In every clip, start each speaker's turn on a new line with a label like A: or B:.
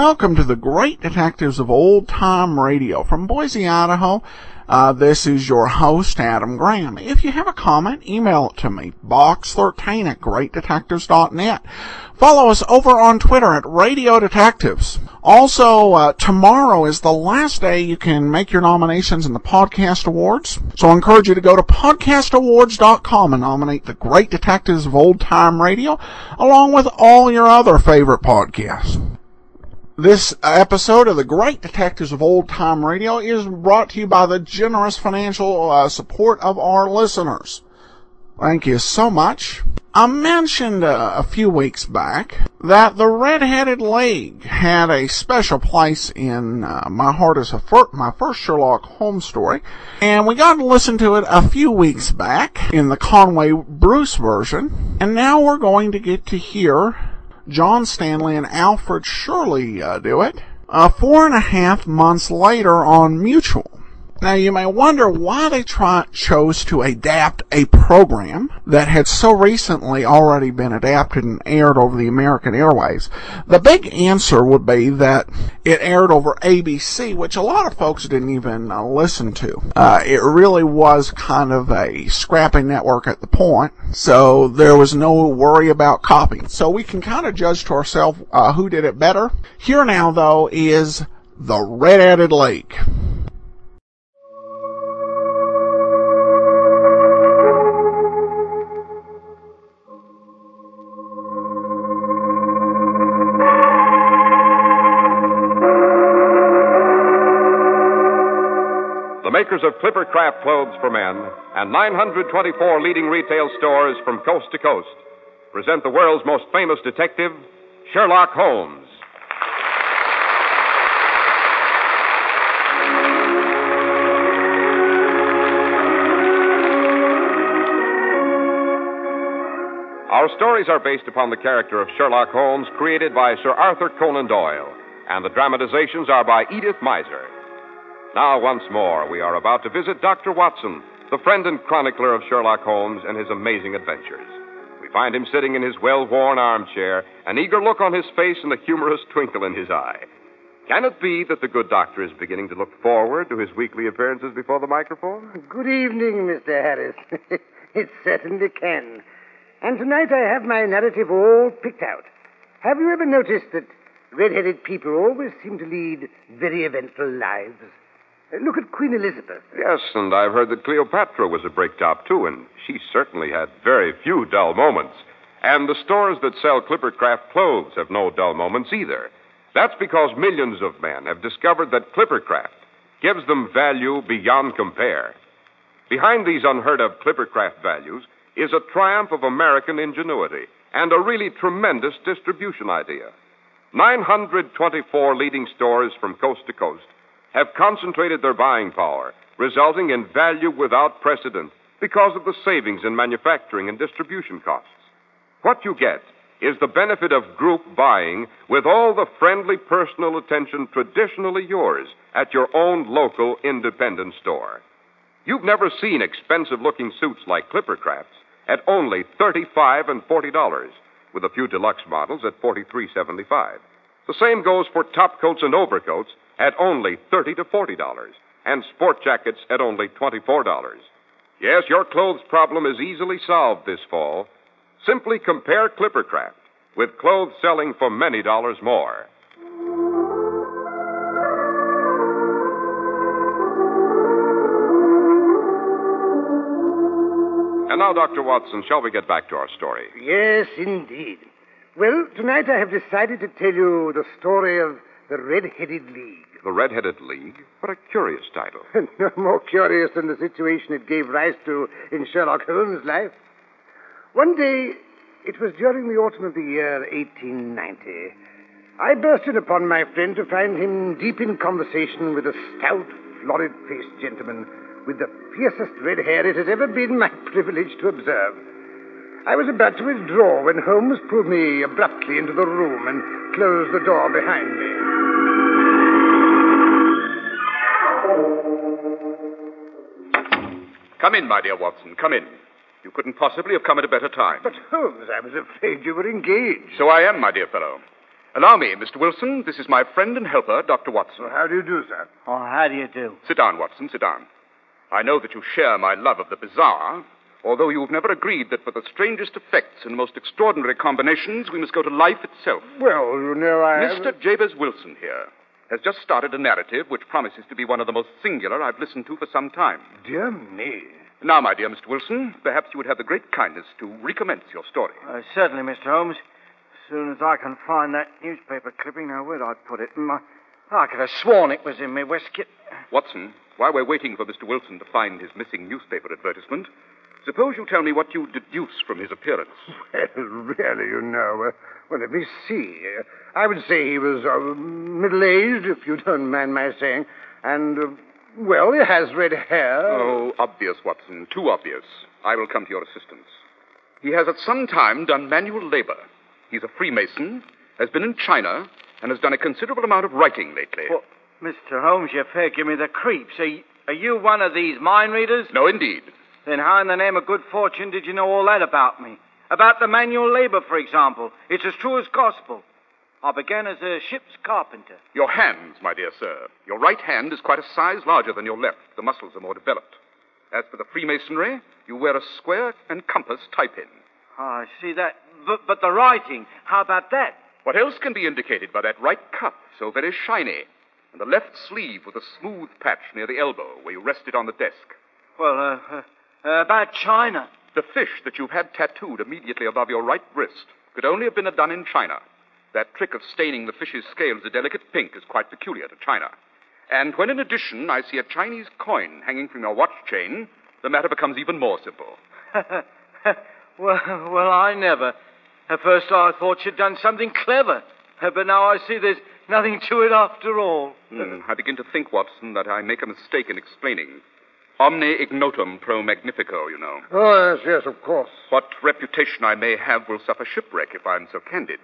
A: Welcome to the Great Detectives of Old Time Radio from Boise, Idaho. Uh, this is your host, Adam Graham. If you have a comment, email it to me, box13 at greatdetectives.net. Follow us over on Twitter at Radio Detectives. Also, uh, tomorrow is the last day you can make your nominations in the Podcast Awards. So I encourage you to go to podcastawards.com and nominate the Great Detectives of Old Time Radio, along with all your other favorite podcasts. This episode of the Great Detectives of Old Time Radio is brought to you by the generous financial uh, support of our listeners. Thank you so much. I mentioned uh, a few weeks back that the Red-Headed League had a special place in uh, my heart as a fir- my first Sherlock Holmes story, and we got to listen to it a few weeks back in the Conway Bruce version, and now we're going to get to hear John Stanley and Alfred Shirley uh, do it, uh, four and a half months later on Mutual. Now you may wonder why they try, chose to adapt a program that had so recently already been adapted and aired over the American airways. The big answer would be that it aired over ABC, which a lot of folks didn't even uh, listen to. Uh, it really was kind of a scrappy network at the point, so there was no worry about copying. So we can kind of judge to ourselves uh, who did it better. Here now, though, is the Red-Headed League.
B: Makers of Clipper Craft clothes for men and 924 leading retail stores from coast to coast present the world's most famous detective, Sherlock Holmes. Our stories are based upon the character of Sherlock Holmes created by Sir Arthur Conan Doyle, and the dramatizations are by Edith Meiser. Now, once more, we are about to visit Dr. Watson, the friend and chronicler of Sherlock Holmes and his amazing adventures. We find him sitting in his well worn armchair, an eager look on his face and a humorous twinkle in his eye. Can it be that the good doctor is beginning to look forward to his weekly appearances before the microphone?
C: Good evening, Mr. Harris. it certainly can. And tonight I have my narrative all picked out. Have you ever noticed that red-headed people always seem to lead very eventful lives? Uh, Look at Queen Elizabeth.
B: Yes, and I've heard that Cleopatra was a breaktop, too, and she certainly had very few dull moments. And the stores that sell Clippercraft clothes have no dull moments either. That's because millions of men have discovered that Clippercraft gives them value beyond compare. Behind these unheard of Clippercraft values is a triumph of American ingenuity and a really tremendous distribution idea. 924 leading stores from coast to coast have concentrated their buying power, resulting in value without precedent because of the savings in manufacturing and distribution costs. What you get is the benefit of group buying with all the friendly personal attention traditionally yours at your own local independent store. You've never seen expensive looking suits like Clippercrafts at only 35 and $40, with a few deluxe models at $43.75. The same goes for top coats and overcoats at only 30 to $40, and sport jackets at only $24. Yes, your clothes problem is easily solved this fall. Simply compare Clippercraft with clothes selling for many dollars more. And now, Dr. Watson, shall we get back to our story?
C: Yes, indeed. Well, tonight I have decided to tell you the story of the Red-Headed League.
B: The Red-Headed League? What a curious title.
C: no more curious than the situation it gave rise to in Sherlock Holmes' life. One day, it was during the autumn of the year 1890, I burst in upon my friend to find him deep in conversation with a stout, florid-faced gentleman with the fiercest red hair it has ever been my privilege to observe. I was about to withdraw when Holmes pulled me abruptly into the room and closed the door behind me.
D: Come in, my dear Watson. Come in. You couldn't possibly have come at a better time.
C: But, Holmes, I was afraid you were engaged.
D: So I am, my dear fellow. Allow me, Mr. Wilson. This is my friend and helper, Dr. Watson.
C: Well, how do you do, sir?
E: Oh, how do you do?
D: Sit down, Watson, sit down. I know that you share my love of the bizarre, although you've never agreed that for the strangest effects and most extraordinary combinations, we must go to life itself.
C: Well, you know, I. Am.
D: Mr. Jabez Wilson here has just started a narrative which promises to be one of the most singular I've listened to for some time.
C: Dear me.
D: Now, my dear Mr. Wilson, perhaps you would have the great kindness to recommence your story.
E: Uh, certainly, Mr. Holmes. As soon as I can find that newspaper clipping, now where'd I put it? In my... I could have sworn it was in my waistcoat.
D: Watson, while we're waiting for Mr. Wilson to find his missing newspaper advertisement, suppose you tell me what you deduce from his appearance.
C: Well, really, you know. Uh, well, let me see. Uh, I would say he was uh, middle aged, if you don't mind my saying. And, uh, well, he has red hair.
D: Oh, obvious, Watson. Too obvious. I will come to your assistance. He has at some time done manual labor. He's a Freemason, has been in China, and has done a considerable amount of writing lately.
E: Well, Mr. Holmes, you fair give me the creeps. Are you, are you one of these mind readers?
D: No, indeed.
E: Then how in the name of good fortune did you know all that about me? About the manual labor, for example. It's as true as gospel. I began as a ship's carpenter.
D: Your hands, my dear sir. Your right hand is quite a size larger than your left. The muscles are more developed. As for the Freemasonry, you wear a square and compass type in.
E: Ah, I see that. But, but the writing, how about that?
D: What else can be indicated by that right cuff, so very shiny, and the left sleeve with a smooth patch near the elbow where you rest it on the desk?
E: Well, uh, uh, uh, about China.
D: The fish that you've had tattooed immediately above your right wrist could only have been done in China. That trick of staining the fish's scales a delicate pink is quite peculiar to China. And when, in addition, I see a Chinese coin hanging from your watch chain, the matter becomes even more simple.
E: well, well, I never. At first I thought you'd done something clever, but now I see there's nothing to it after all.
D: Hmm, I begin to think, Watson, that I make a mistake in explaining. Omne ignotum pro magnifico, you know.
C: Oh, yes, yes, of course.
D: What reputation I may have will suffer shipwreck if I'm so candid.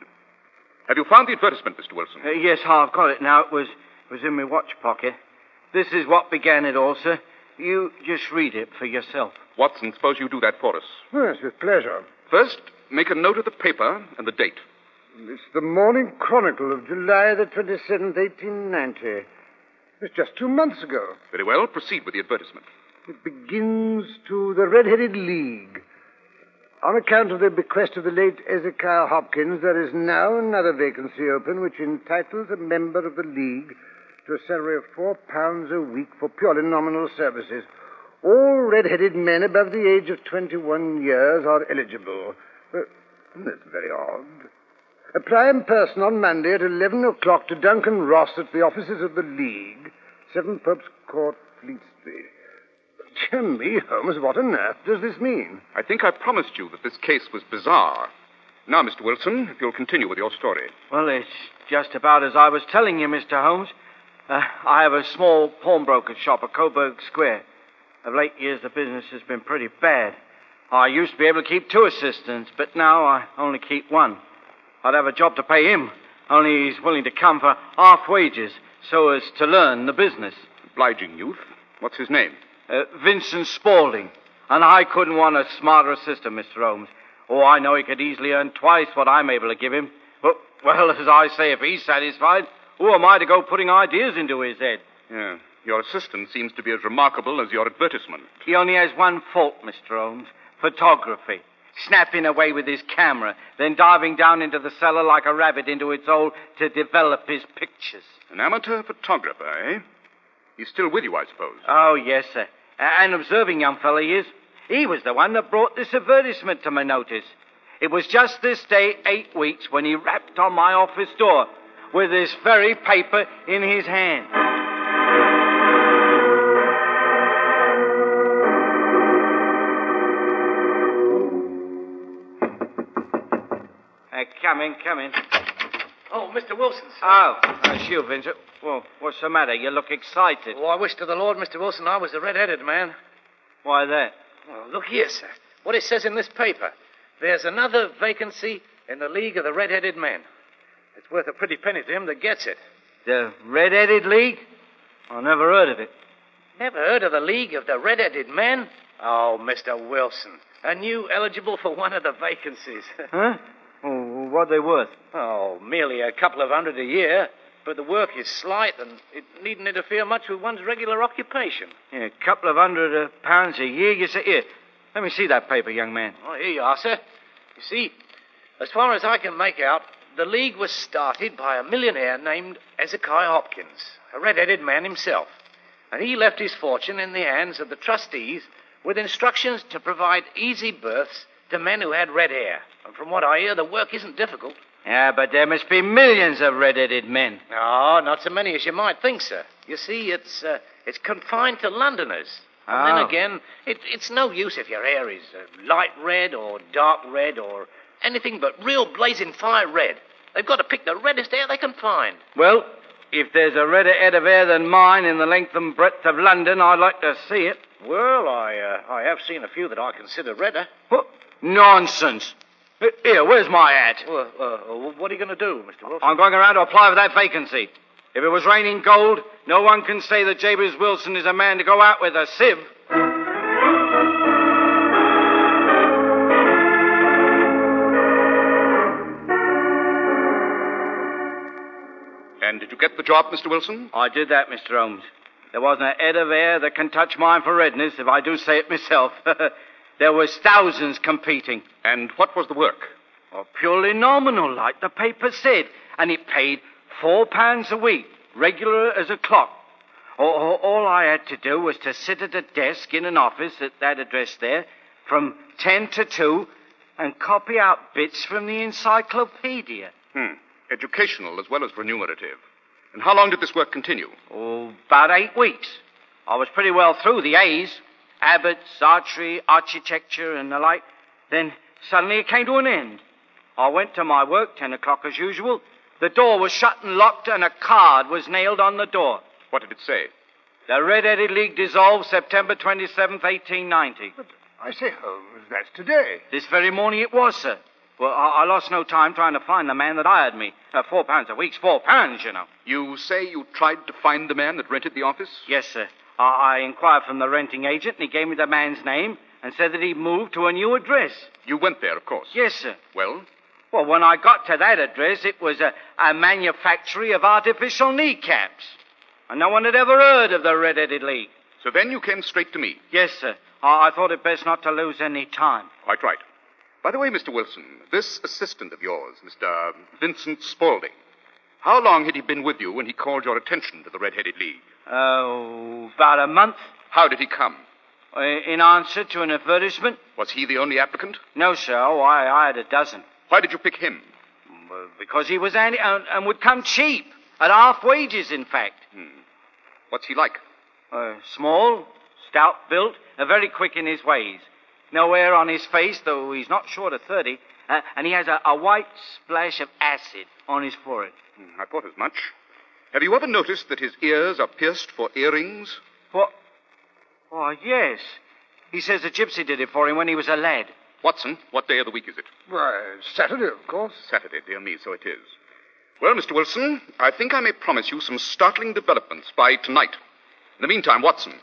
D: Have you found the advertisement, Mr. Wilson?
E: Uh, yes, I've got it now. It was, it was in my watch pocket. This is what began it all, sir. You just read it for yourself.
D: Watson, suppose you do that for us.
C: Yes, with pleasure.
D: First, make a note of the paper and the date.
C: It's the Morning Chronicle of July the 27th, 1890. It's just two months ago.
D: Very well, proceed with the advertisement.
C: It begins to the Red-Headed League. On account of the bequest of the late Ezekiel Hopkins, there is now another vacancy open which entitles a member of the League to a salary of four pounds a week for purely nominal services. All red-headed men above the age of 21 years are eligible. Uh, that's very odd. Apply in person on Monday at 11 o'clock to Duncan Ross at the offices of the League, 7 Pope's Court, Fleet Street. Dear me, Holmes, what on earth does this mean?
D: I think I promised you that this case was bizarre. Now, Mr. Wilson, if you'll continue with your story.
E: Well, it's just about as I was telling you, Mr. Holmes. Uh, I have a small pawnbroker's shop at Coburg Square. Of late years, the business has been pretty bad. I used to be able to keep two assistants, but now I only keep one. I'd have a job to pay him, only he's willing to come for half wages so as to learn the business.
D: Obliging youth. What's his name?
E: Uh, Vincent Spaulding. And I couldn't want a smarter assistant, Mr. Holmes. Oh, I know he could easily earn twice what I'm able to give him. But, well, as I say, if he's satisfied, who am I to go putting ideas into his head?
D: Yeah. Your assistant seems to be as remarkable as your advertisement.
E: He only has one fault, Mr. Holmes photography. Snapping away with his camera, then diving down into the cellar like a rabbit into its hole to develop his pictures.
D: An amateur photographer, eh? He's still with you, I suppose.
E: Oh, yes, sir. An observing young fellow he is. He was the one that brought this advertisement to my notice. It was just this day, eight weeks, when he rapped on my office door with this very paper in his hand. Uh, come in, come in.
F: Oh, Mr. Wilson, sir.
E: Oh, that's you, Vincent. Well, what's the matter? You look excited.
F: Oh, I wish to the Lord, Mr. Wilson, I was the red-headed man.
E: Why that?
F: Oh, look here, sir. What it says in this paper. There's another vacancy in the League of the Red-Headed Men. It's worth a pretty penny to him that gets it.
E: The Red-Headed League? I never heard of it.
F: Never heard of the League of the Red-Headed Men? Oh, Mr. Wilson. And you eligible for one of the vacancies.
E: Huh? What are they worth?
F: Oh, merely a couple of hundred a year. But the work is slight and it needn't interfere much with one's regular occupation.
E: Yeah, a couple of hundred uh, pounds a year, you say? Here, let me see that paper, young man.
F: Oh, here you are, sir. You see, as far as I can make out, the League was started by a millionaire named Ezekiah Hopkins, a red-headed man himself. And he left his fortune in the hands of the trustees with instructions to provide easy berths to men who had red hair. And from what I hear, the work isn't difficult.
E: Yeah, but there must be millions of red-headed men.
F: No, not so many as you might think, sir. You see, it's uh, it's confined to Londoners. And
E: Oh.
F: then again, it, it's no use if your hair is uh, light red or dark red or anything but real blazing fire red. They've got to pick the reddest hair they can find.
E: Well, if there's a redder head of hair than mine in the length and breadth of London, I'd like to see it.
F: Well, I uh, I have seen a few that I consider redder.
E: What? Nonsense. Here, where's my hat?
F: Well, uh, uh, what are you going to do, Mr. Wilson?
E: I'm going around to apply for that vacancy. If it was raining gold, no one can say that Jabez Wilson is a man to go out with a sieve.
D: And did you get the job, Mr. Wilson?
E: I did that, Mr. Holmes. There wasn't a head of hair that can touch mine for redness, if I do say it myself. there was thousands competing.
D: And what was the work?
E: Oh, purely nominal, like the paper said. And it paid four pounds a week, regular as a clock. All, all, all I had to do was to sit at a desk in an office at that address there from 10 to 2 and copy out bits from the encyclopedia.
D: Hmm. Educational as well as remunerative. And how long did this work continue?
E: Oh, about eight weeks. I was pretty well through the A's. Abbott's, archery, architecture, and the like. Then suddenly it came to an end. I went to my work, 10 o'clock as usual. The door was shut and locked, and a card was nailed on the door.
D: What did it say?
E: The Red-Headed League dissolved September 27th, 1890.
C: But I say, Holmes, that's today.
E: This very morning it was, sir. Well, I, I lost no time trying to find the man that hired me. Uh, four pounds a week's four pounds, you know.
D: You say you tried to find the man that rented the office?
E: Yes, sir. I, I inquired from the renting agent, and he gave me the man's name and said that he'd moved to a new address.
D: You went there, of course.
E: Yes, sir.
D: Well,
E: Well, when I got to that address, it was a, a manufactory of artificial kneecaps. And no one had ever heard of the Red-Headed League.
D: so then you came straight to me.
E: Yes, sir. I, I thought it best not to lose any time.
D: Quite right. By the way, Mr. Wilson, this assistant of yours, Mr. Vincent Spaulding, how long had he been with you when he called your attention to the Red-Headed League?
E: Oh, about a month.
D: How did he come?
E: Uh, In answer to an advertisement?
D: Was he the only applicant?
E: No, sir. Oh, I, I had a dozen.
D: Why did you pick him?
E: Because he was handy and, and would come cheap. At half wages, in fact.
D: What's he like?
E: Uh, small, stout built, uh, very quick in his ways. No hair on his face, though he's not short of 30. Uh, and he has a, a white splash of acid on his forehead.
D: Hmm, I thought as much. Have you ever noticed that his ears are pierced for earrings?
E: What? Oh, yes. He says a gypsy did it for him when he was a lad.
D: Watson, what day of the week is it?
C: Why, Saturday, of course.
D: Saturday, dear me, so it is. Well, Mr. Wilson, I think I may promise you some startling developments by tonight. In the meantime, Watson,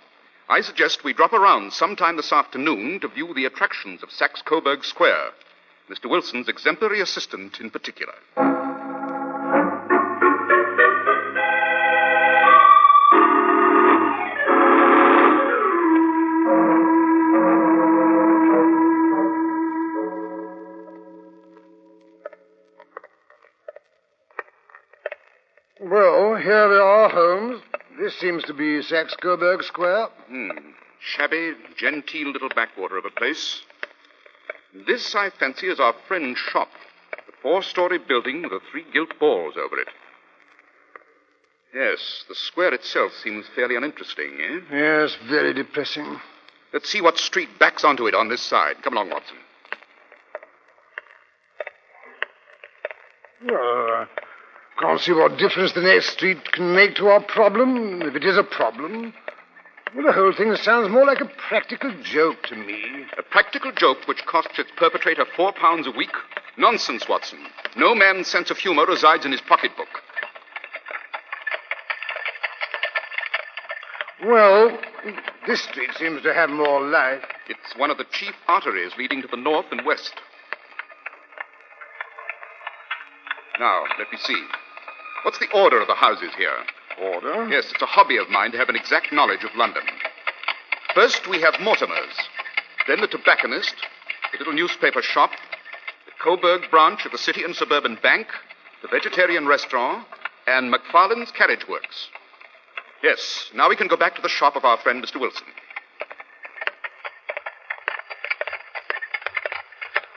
D: I suggest we drop around sometime this afternoon to view the attractions of Saxe Coburg Square. Mr. Wilson's exemplary assistant in particular.
C: This seems to be Saxe Coburg Square.
D: Hmm. Shabby, genteel little backwater of a place. This, I fancy, is our friend's shop. The four story building with the three gilt balls over it. Yes, the square itself seems fairly uninteresting, eh?
C: Yes, very depressing.
D: Let's see what street backs onto it on this side. Come along, Watson.
C: Well, I can't see what difference the next street can make to our problem, if it is a problem. Well, the whole thing sounds more like a practical joke to me.
D: A practical joke which costs its perpetrator four pounds a week? Nonsense, Watson. No man's sense of humor resides in his pocketbook.
C: Well, this street seems to have more life.
D: It's one of the chief arteries leading to the north and west. Now, let me see. What's the order of the houses here?
C: Order?
D: Yes, it's a hobby of mine to have an exact knowledge of London. First, we have Mortimer's. Then the tobacconist, the little newspaper shop, the Coburg branch of the City and Suburban Bank, the vegetarian restaurant, and McFarland's Carriage Works. Yes, now we can go back to the shop of our friend Mr. Wilson.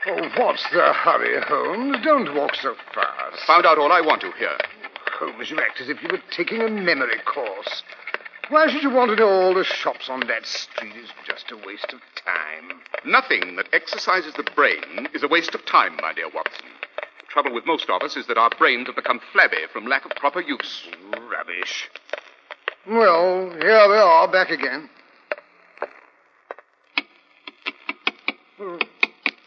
C: Oh, what's the hurry, Holmes? Don't walk so fast.
D: Found out all I want to here.
C: Holmes, you act as if you were taking a memory course. Why should you want to know all the shops on that street? It's just a waste of time.
D: Nothing that exercises the brain is a waste of time, my dear Watson. The trouble with most of us is that our brains have become flabby from lack of proper use.
C: Rubbish. Well, here they are, back again. Hmm.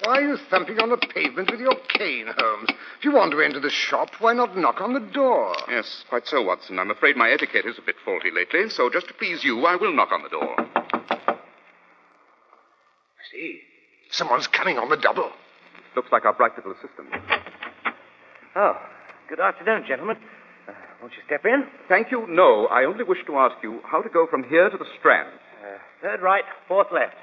C: Why are you thumping on the pavement with your cane, Holmes? If you want to enter the shop, why not knock on the door?
D: Yes, quite so, Watson. I'm afraid my etiquette is a bit faulty lately, so just to please you, I will knock on the door.
C: See, someone's coming on the double.
D: Looks like our bright little assistant.
E: Oh, good afternoon, gentlemen. Uh, won't you step in?
D: Thank you. No, I only wish to ask you how to go from here to the Strand.
E: Uh, third right, fourth left.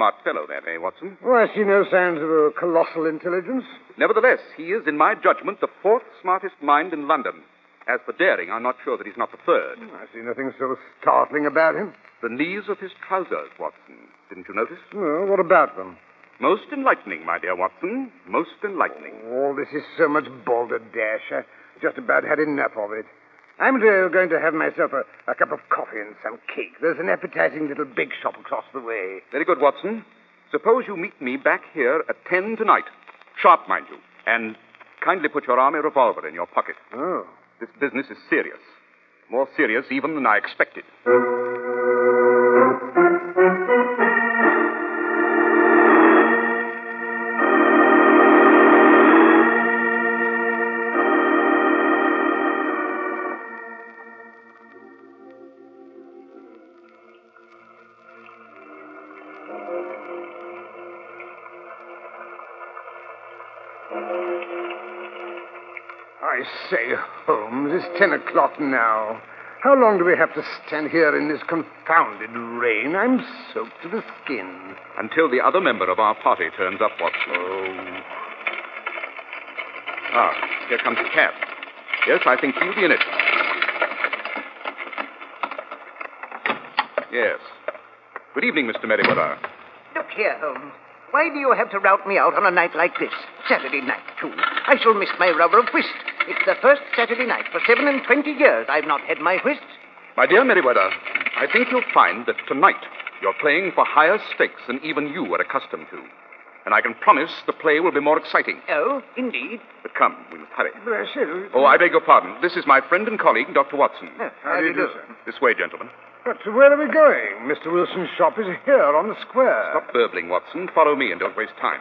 D: Smart fellow, that, eh, Watson?
C: Oh, I see no signs of a colossal intelligence.
D: Nevertheless, he is, in my judgment, the fourth smartest mind in London. As for daring, I'm not sure that he's not the third.
C: I see nothing so startling about him.
D: The knees of his trousers, Watson. Didn't you notice?
C: Well, what about them?
D: Most enlightening, my dear Watson. Most enlightening.
C: All this is so much balderdash. I just about had enough of it. I'm going to have myself a, a cup of coffee and some cake. There's an appetizing little bake shop across the way.
D: Very good, Watson. Suppose you meet me back here at ten tonight. Sharp, mind you. And kindly put your army revolver in your pocket.
C: Oh.
D: This business is serious. More serious even than I expected.
C: O'clock now. How long do we have to stand here in this confounded rain? I'm soaked to the skin.
D: Until the other member of our party turns up, Watson.
C: Oh.
D: Ah, here comes the cab. Yes, I think he'll be in it. Yes. Good evening, Mr. Merriweather.
G: Look here, Holmes. Why do you have to rout me out on a night like this? Saturday night, too. I shall miss my rubber of whist. It's the first Saturday night for seven and twenty years I've not had my whist.
D: My dear Merriweather, I think you'll find that tonight you're playing for higher stakes than even you are accustomed to. And I can promise the play will be more exciting.
G: Oh, indeed.
D: But come, we must hurry.
C: Bless you.
D: Oh, I beg your pardon. This is my friend and colleague, Dr. Watson.
C: Oh, how do you do, sir?
D: This way, gentlemen.
C: But where are we going? Mr. Wilson's shop is here on the square.
D: Stop burbling, Watson. Follow me and don't waste time.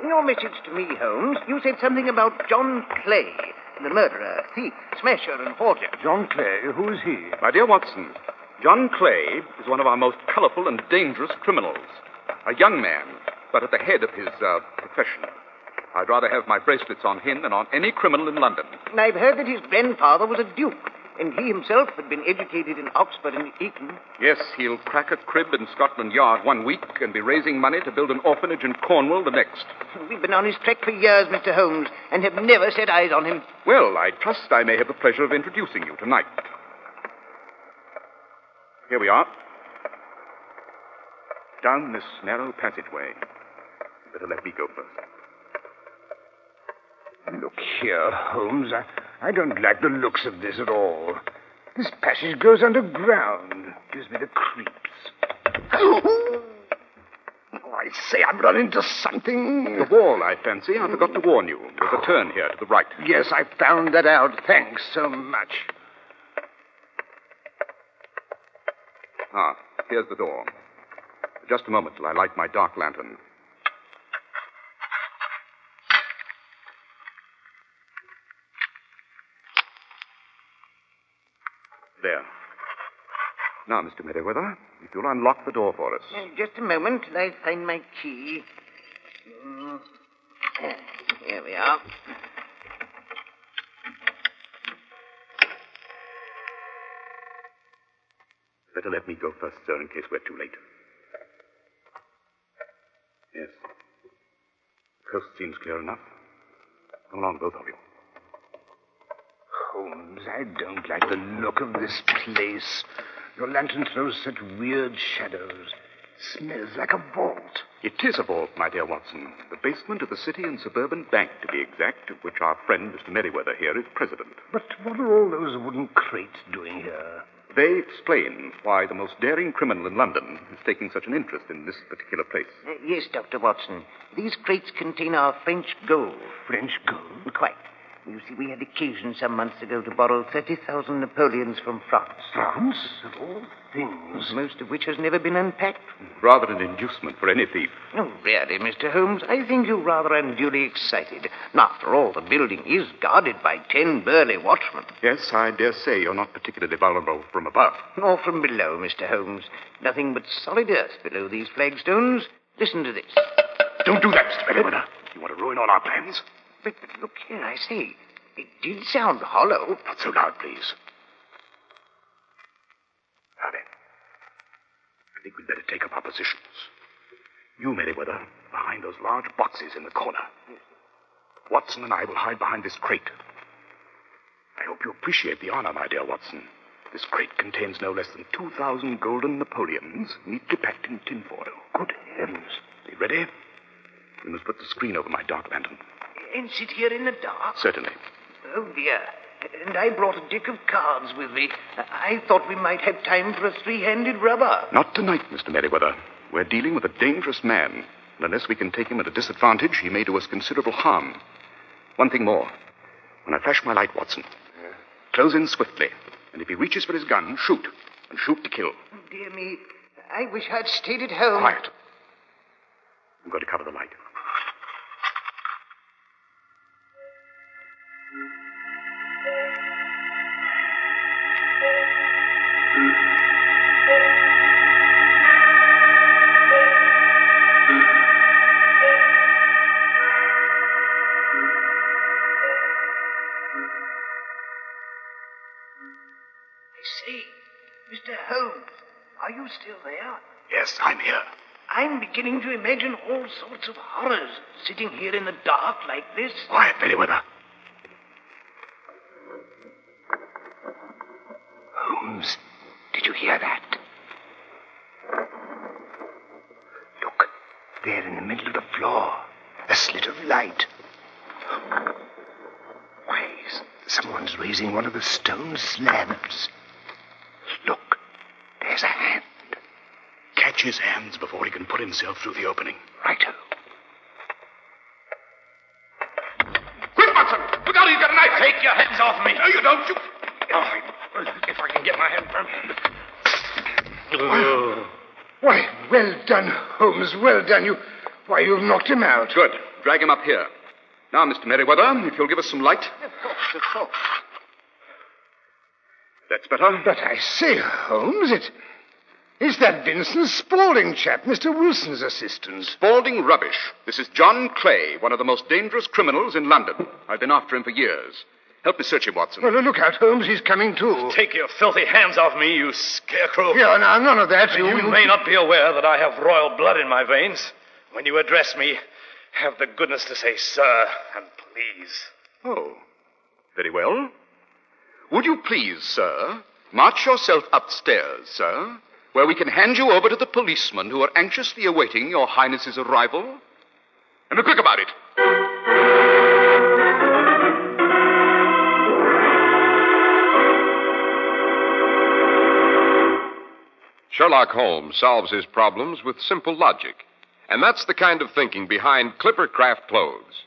G: In your message to me, Holmes, you said something about John Clay, the murderer, thief, smasher, and forger.
C: John Clay, who is he?
D: My dear Watson, John Clay is one of our most colorful and dangerous criminals. A young man, but at the head of his uh, profession. I'd rather have my bracelets on him than on any criminal in London.
G: I've heard that his grandfather was a duke, and he himself had been educated in Oxford and Eton.
D: Yes, he'll crack a crib in Scotland Yard one week and be raising money to build an orphanage in Cornwall the next.
G: We've been on his track for years, Mr. Holmes, and have never set eyes on him.
D: Well, I trust I may have the pleasure of introducing you tonight. Here we are. Down this narrow passageway. Better let me go first.
C: Look here, Holmes. I, I don't like the looks of this at all. This passage goes underground. Gives me the creeps. Oh, I say, I've run into something.
D: The wall, I fancy. I forgot to warn you. There's a turn here to the right.
C: Yes, I found that out. Thanks so much.
D: Ah, here's the door. Just a moment till I light my dark lantern. There. Now, Mr. Merriweather, if you'll unlock the door for us.
G: Uh, just a moment till I find my key. Mm, Here we are.
D: Better let me go first, sir, in case we're too late. Yes. The Coast seems clear enough. Come along, both of you.
C: Holmes, I don't like the look of this place. Your lantern throws such weird shadows. Smells like a vault.
D: It is a vault, my dear Watson. The basement of the City and Suburban Bank, to be exact, of which our friend, Mr. Merriweather, here is president.
C: But what are all those wooden crates doing here?
D: They explain why the most daring criminal in London is taking such an interest in this particular place.
G: Uh, yes, Dr. Watson. These crates contain our French gold.
C: French gold?
G: Quite. You see, we had occasion some months ago to borrow 30,000 Napoleons from France.
C: France, of all things.
G: Mm, most of which has never been unpacked.
D: Rather an inducement for any thief.
G: Oh, really, Mr. Holmes, I think you're rather unduly excited. After all, the building is guarded by ten burly watchmen.
D: Yes, I dare say you're not particularly vulnerable from above.
G: Nor from below, Mr. Holmes. Nothing but solid earth below these flagstones. Listen to this.
D: Don't do that, Mr. Merriweather. You want to ruin all our plans?
G: But, but look here, I say. It did sound hollow.
D: Not so loud, please. Now then, I think we'd better take up our positions. You, Merriweather, behind those large boxes in the corner. Watson and I will hide behind this crate. I hope you appreciate the honor, my dear Watson. This crate contains no less than 2,000 golden Napoleons, neatly packed in tinfoil.
C: Good heavens.
D: Be ready? We must put the screen over my dark lantern.
G: And sit here in the dark?
D: Certainly.
G: Oh, dear. And I brought a deck of cards with me. I thought we might have time for a three-handed rubber.
D: Not tonight, Mr. Merriweather. We're dealing with a dangerous man. And unless we can take him at a disadvantage, he may do us considerable harm. One thing more. When I flash my light, Watson, close in swiftly. And if he reaches for his gun, shoot. And shoot to kill.
G: Oh, dear me. I wish I'd stayed at home.
D: Quiet. I'm going to cover the light.
G: Beginning to imagine all sorts of horrors sitting here in the dark like this.
D: Quiet, Merriweather.
C: Holmes, did you hear that? Look, there in the middle of the floor, a slit of light. Why, someone's raising one of the stone slabs. Look, there's a hand.
D: Catch his hands before he can put himself through the opening.
C: Righto.
H: Quick, Watson! Look out, he's got a knife!
F: Take your hands off me.
H: No, you don't. You...
F: Oh, if I can get my hand from.
C: Why, well done, Holmes, well done. You, why, you've knocked him out.
H: Good. Drag him up here. Now, Mr. Merriweather, if you'll give us some light.
G: Of course, of course.
H: That's better.
C: But I say, Holmes, it, it's that Vincent Spaulding chap, Mr. Wilson's assistant.
H: Spaulding rubbish. This is John Clay, one of the most dangerous criminals in London. I've been after him for years. Help me search him, Watson.
C: Well, look out, Holmes, he's coming too.
F: Take your filthy hands off me, you scarecrow.
C: Here, now, none of that.
F: You may not be aware that I have royal blood in my veins. When you address me, have the goodness to say sir and please.
H: Oh, very well. Would you please, sir, march yourself upstairs, sir, where we can hand you over to the policemen who are anxiously awaiting your highness's arrival? And be quick about it.
B: Sherlock Holmes solves his problems with simple logic. And that's the kind of thinking behind Clippercraft clothes.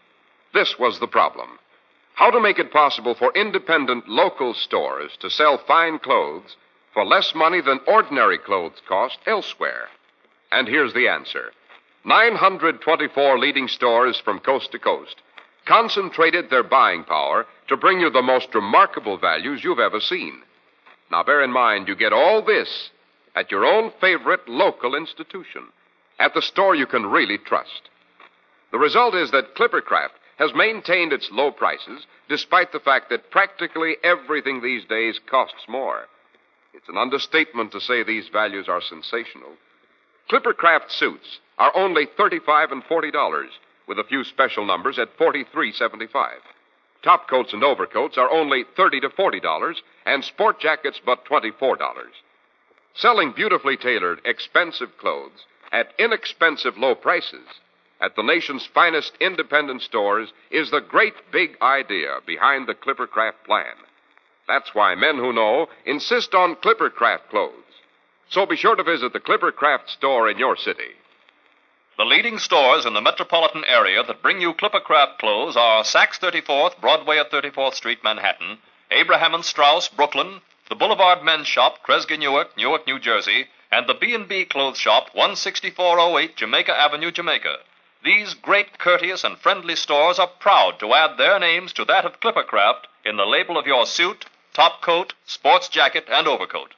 B: This was the problem. How to make it possible for independent local stores to sell fine clothes for less money than ordinary clothes cost elsewhere. And here's the answer. 924 leading stores from coast to coast concentrated their buying power to bring you the most remarkable values you've ever seen. Now bear in mind you get all this at your own favorite local institution, at the store you can really trust. The result is that Clippercraft has maintained its low prices despite the fact that practically everything these days costs more. It's an understatement to say these values are sensational. Clippercraft suits are only 35 and $40 with a few special numbers at $43.75. Top coats and overcoats are only 30 to $40 and sport jackets but $24. Selling beautifully tailored, expensive clothes at inexpensive low prices at the nation's finest independent stores is the great big idea behind the Clippercraft plan. That's why men who know insist on Clippercraft clothes. So be sure to visit the Clippercraft store in your city.
I: The leading stores in the metropolitan area that bring you Clippercraft clothes are Saks 34th, Broadway at 34th Street, Manhattan, Abraham and Straus, Brooklyn, the Boulevard Men's Shop, Kresge Newark, Newark, New Jersey, and the B&B Clothes Shop, 16408 Jamaica Avenue, Jamaica. These great, courteous, and friendly stores are proud to add their names to that of Clippercraft in the label of your suit, top coat, sports jacket, and overcoat.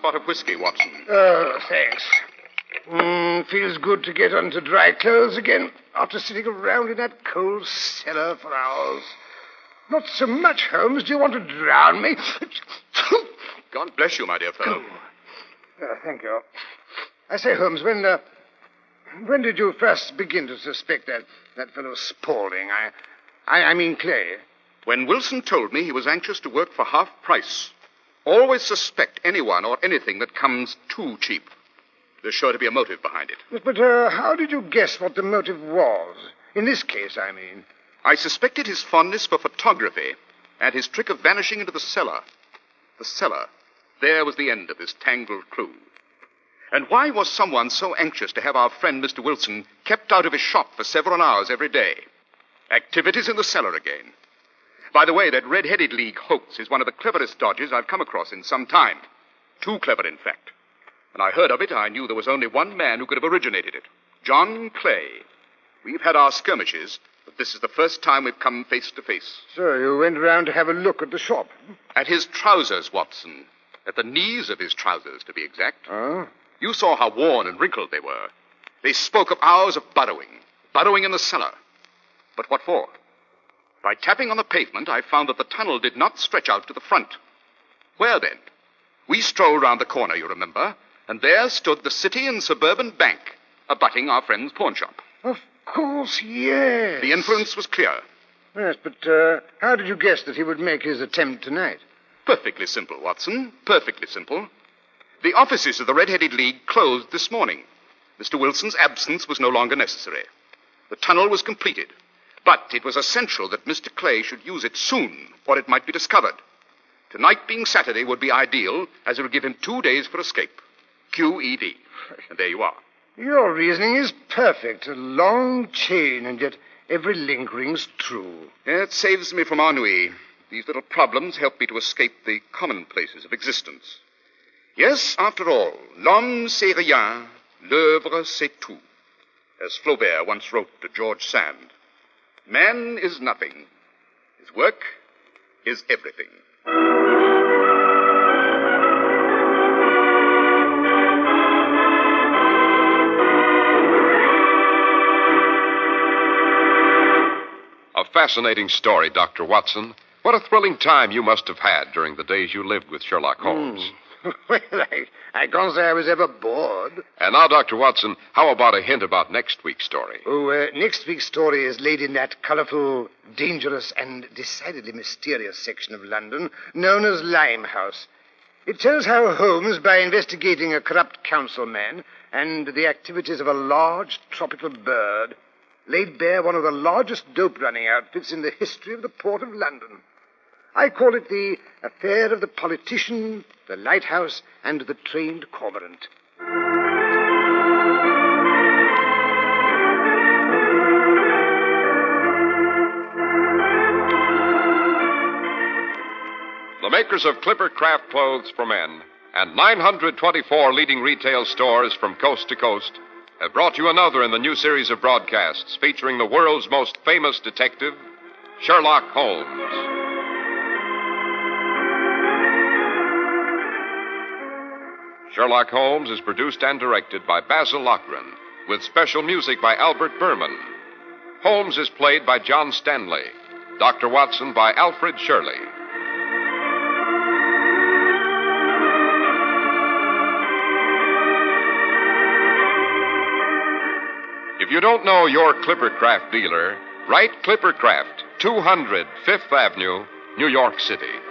J: Spot of whiskey, Watson.
C: Oh, thanks. Mm, feels good to get onto dry clothes again after sitting around in that cold cellar for hours. Not so much, Holmes. Do you want to drown me?
J: God bless you, my dear fellow.
C: Uh, thank you. I say, Holmes, when uh, when did you first begin to suspect that that fellow Spaulding? I, I, I mean Clay.
D: When Wilson told me he was anxious to work for half price, always suspect anyone or anything that comes too cheap. There's sure to be a motive behind it.
C: But uh, how did you guess what the motive was? In this case, I mean.
D: I suspected his fondness for photography and his trick of vanishing into the cellar. The cellar. There was the end of this tangled clue. And why was someone so anxious to have our friend Mr. Wilson kept out of his shop for several hours every day? Activities in the cellar again. By the way, that Red Headed League hoax is one of the cleverest dodges I've come across in some time. Too clever, in fact. When I heard of it, I knew there was only one man who could have originated it John Clay. We've had our skirmishes, but this is the first time we've come face to face.
C: So you went round to have a look at the shop.
D: At his trousers, Watson. At the knees of his trousers, to be exact.
C: Oh?
D: You saw how worn and wrinkled they were. They spoke of hours of burrowing, burrowing in the cellar. But what for? By tapping on the pavement, I found that the tunnel did not stretch out to the front. Where then? We strolled round the corner, you remember, and there stood the City and Suburban Bank, abutting our friend's pawn shop.
C: Of course, yes.
D: The inference was clear.
C: Yes, but uh, how did you guess that he would make his attempt tonight?
D: Perfectly simple, Watson. Perfectly simple. The offices of the Red Headed League closed this morning. Mr. Wilson's absence was no longer necessary. The tunnel was completed. But it was essential that Mr. Clay should use it soon, or it might be discovered. Tonight being Saturday would be ideal, as it would give him two days for escape. QED. And there you are.
C: Your reasoning is perfect. A long chain, and yet every link rings true.
D: It saves me from ennui. These little problems help me to escape the commonplaces of existence. Yes, after all, l'homme c'est rien, l'œuvre c'est tout. As Flaubert once wrote to George Sand. Man is nothing. His work is everything.
B: A fascinating story, Dr. Watson. What a thrilling time you must have had during the days you lived with Sherlock Holmes. Hmm.
C: well, I, I can't say I was ever bored.
B: And now, Dr. Watson, how about a hint about next week's story?
C: Oh, uh, next week's story is laid in that colorful, dangerous, and decidedly mysterious section of London known as Limehouse. It tells how Holmes, by investigating a corrupt councilman and the activities of a large tropical bird, laid bare one of the largest dope running outfits in the history of the Port of London. I call it the affair of the politician, the lighthouse, and the trained cormorant.
B: The makers of Clipper Craft clothes for men and 924 leading retail stores from coast to coast have brought you another in the new series of broadcasts featuring the world's most famous detective, Sherlock Holmes. Sherlock Holmes is produced and directed by Basil Loughrane, with special music by Albert Buhrman. Holmes is played by John Stanley, Dr. Watson by Alfred Shirley. If you don't know your Clippercraft dealer, write Clippercraft, 200 Fifth Avenue, New York City.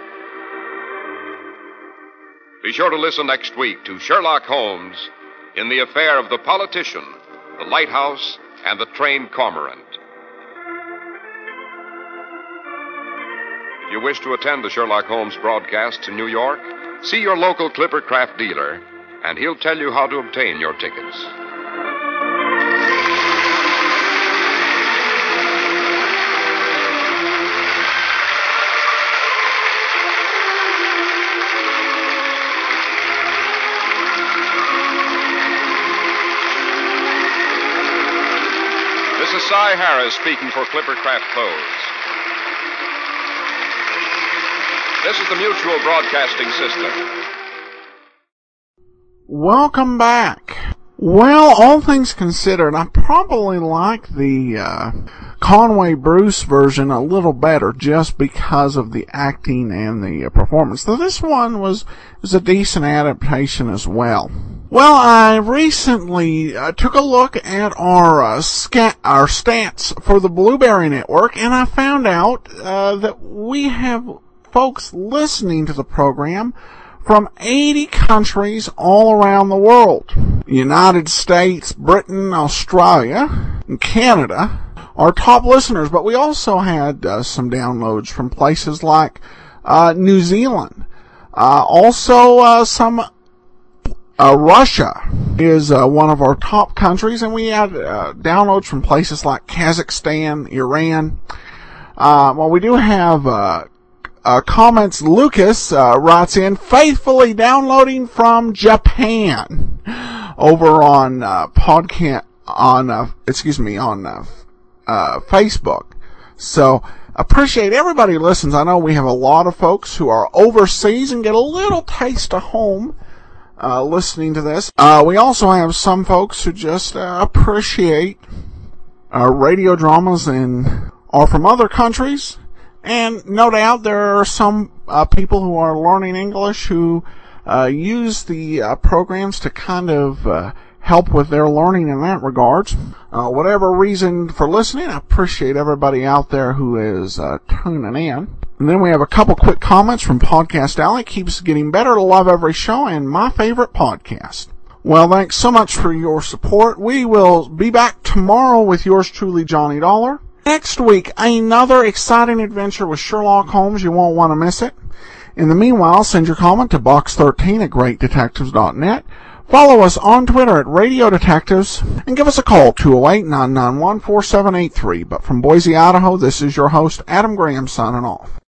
B: Be sure to listen next week to Sherlock Holmes in the affair of the politician, the lighthouse, and the trained cormorant. If you wish to attend the Sherlock Holmes broadcasts in New York, see your local Clippercraft dealer, and he'll tell you how to obtain your tickets. Cy Harris speaking for Clippercraft Clothes. This is the Mutual Broadcasting System.
A: Welcome back. Well, all things considered, I probably like the uh, Conway Bruce version a little better just because of the acting and the uh, performance. So this one was was a decent adaptation as well. Well, I recently uh, took a look at our uh, scat our stats for the Blubrry Network, and I found out uh, that we have folks listening to the program from 80 countries all around the world. United States, Britain, Australia, and Canada are top listeners, but we also had uh, some downloads from places like uh, New Zealand. Uh, also, uh, some uh, Russia is uh, one of our top countries, and we had downloads from places like Kazakhstan, Iran. well, we do have uh, comments, Lucas uh, writes in, faithfully downloading from Japan over on uh, podcast on uh, excuse me on uh, uh, Facebook. So appreciate everybody who listens. I know we have a lot of folks who are overseas and get a little taste of home. Listening to this, we also have some folks who just appreciate radio dramas and are from other countries and no doubt there are some uh, people who are learning English who uh, use the uh, programs to kind of uh, help with their learning in that regards. Uh, whatever reason for listening, I appreciate everybody out there who is uh, tuning in. And then we have a couple quick comments from Podcast Alley. Keeps getting better to love every show and my favorite podcast. Well, thanks so much for your support. We will be back tomorrow with yours truly, Johnny Dollar. Next week, another exciting adventure with Sherlock Holmes. You won't want to miss it. In the meanwhile, send your comment to box13 at greatdetectives.net. Follow us on Twitter at Radio Detectives and give us a call 208-991-4783. But from Boise, Idaho, this is your host, Adam Graham, signing off.